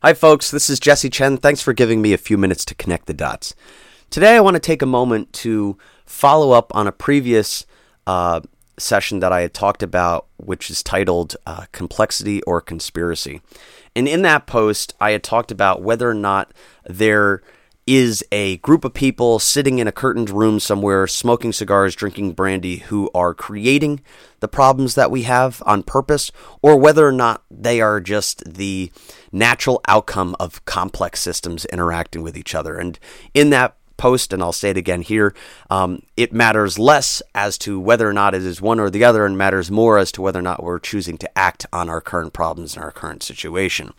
Hi, folks. This is Jesse Chen. Thanks for giving me a few minutes to connect the dots. Today, I want to take a moment to follow up on a previous uh, session that I had talked about, which is titled uh, Complexity or Conspiracy. And in that post, I had talked about whether or not there is a group of people sitting in a curtained room somewhere, smoking cigars, drinking brandy, who are creating the problems that we have on purpose, or whether or not they are just the natural outcome of complex systems interacting with each other. And in that post, and I'll say it again here, um, it matters less as to whether or not it is one or the other, and matters more as to whether or not we're choosing to act on our current problems and our current situation.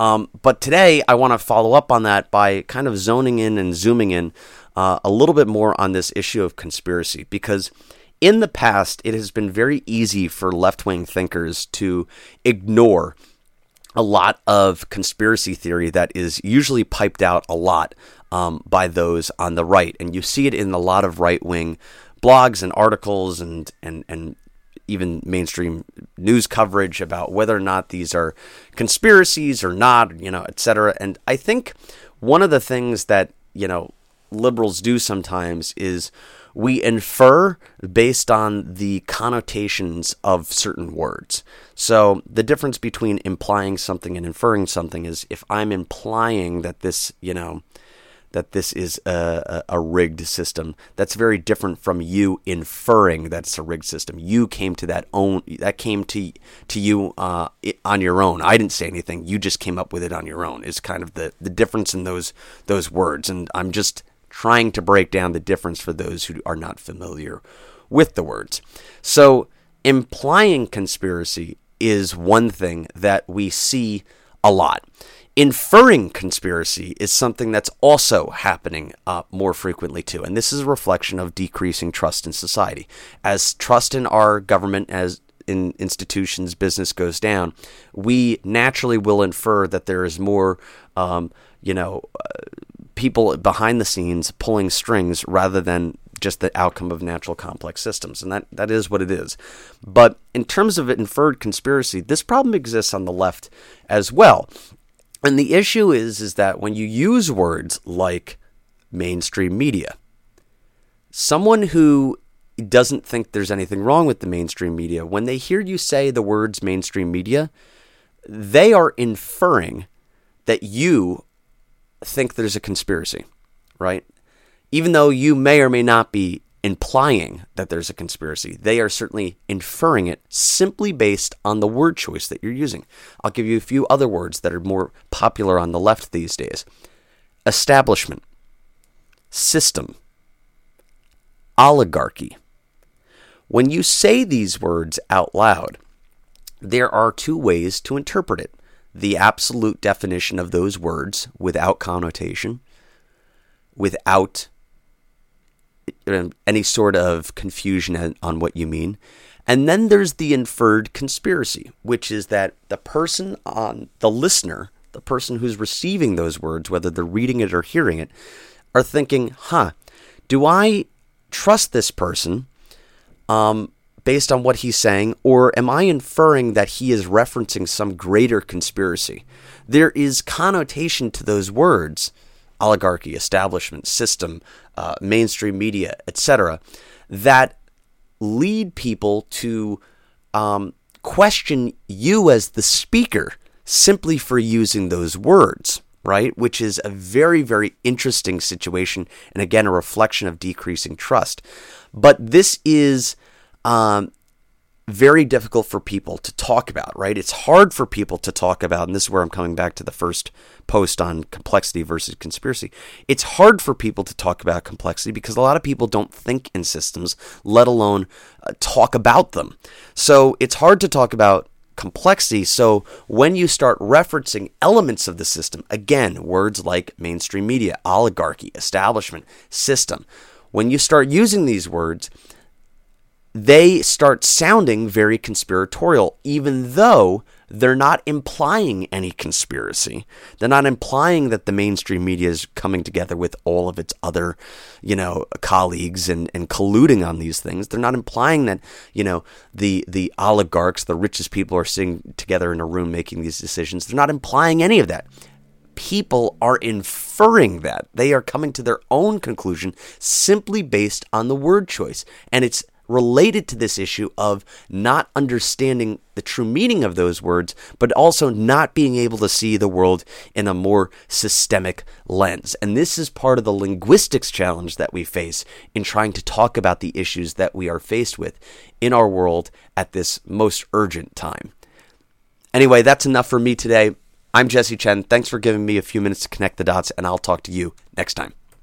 Um, but today, I want to follow up on that by kind of zoning in and zooming in uh, a little bit more on this issue of conspiracy because in the past, it has been very easy for left wing thinkers to ignore a lot of conspiracy theory that is usually piped out a lot um, by those on the right. And you see it in a lot of right wing blogs and articles and, and, and even mainstream news coverage about whether or not these are conspiracies or not, you know, et cetera. And I think one of the things that, you know, liberals do sometimes is we infer based on the connotations of certain words. So the difference between implying something and inferring something is if I'm implying that this, you know, that this is a, a, a, rigged system. That's very different from you inferring that it's a rigged system. You came to that own that came to to you uh, on your own. I didn't say anything. You just came up with it on your own. Is kind of the the difference in those those words. And I'm just trying to break down the difference for those who are not familiar with the words. So implying conspiracy is one thing that we see a lot. Inferring conspiracy is something that's also happening uh, more frequently too, and this is a reflection of decreasing trust in society. As trust in our government, as in institutions, business goes down, we naturally will infer that there is more, um, you know, uh, people behind the scenes pulling strings rather than just the outcome of natural complex systems. And that, that is what it is. But in terms of inferred conspiracy, this problem exists on the left as well. And the issue is is that when you use words like mainstream media, someone who doesn't think there's anything wrong with the mainstream media, when they hear you say the words mainstream media, they are inferring that you think there's a conspiracy, right? Even though you may or may not be implying that there's a conspiracy. They are certainly inferring it simply based on the word choice that you're using. I'll give you a few other words that are more popular on the left these days establishment, system, oligarchy. When you say these words out loud, there are two ways to interpret it the absolute definition of those words without connotation, without any sort of confusion on what you mean. And then there's the inferred conspiracy, which is that the person on the listener, the person who's receiving those words, whether they're reading it or hearing it, are thinking, huh, do I trust this person um, based on what he's saying, or am I inferring that he is referencing some greater conspiracy? There is connotation to those words oligarchy, establishment, system, uh, mainstream media, etc., that lead people to um, question you as the speaker simply for using those words, right? Which is a very, very interesting situation, and again, a reflection of decreasing trust. But this is um, very difficult for people to talk about, right? It's hard for people to talk about, and this is where I'm coming back to the first post on complexity versus conspiracy. It's hard for people to talk about complexity because a lot of people don't think in systems, let alone uh, talk about them. So it's hard to talk about complexity. So when you start referencing elements of the system, again, words like mainstream media, oligarchy, establishment, system, when you start using these words, they start sounding very conspiratorial, even though they're not implying any conspiracy. They're not implying that the mainstream media is coming together with all of its other, you know, colleagues and, and colluding on these things. They're not implying that, you know, the the oligarchs, the richest people are sitting together in a room making these decisions. They're not implying any of that people are inferring that. They are coming to their own conclusion simply based on the word choice. And it's related to this issue of not understanding the true meaning of those words, but also not being able to see the world in a more systemic lens. And this is part of the linguistics challenge that we face in trying to talk about the issues that we are faced with in our world at this most urgent time. Anyway, that's enough for me today. I'm Jesse Chen. Thanks for giving me a few minutes to connect the dots, and I'll talk to you next time.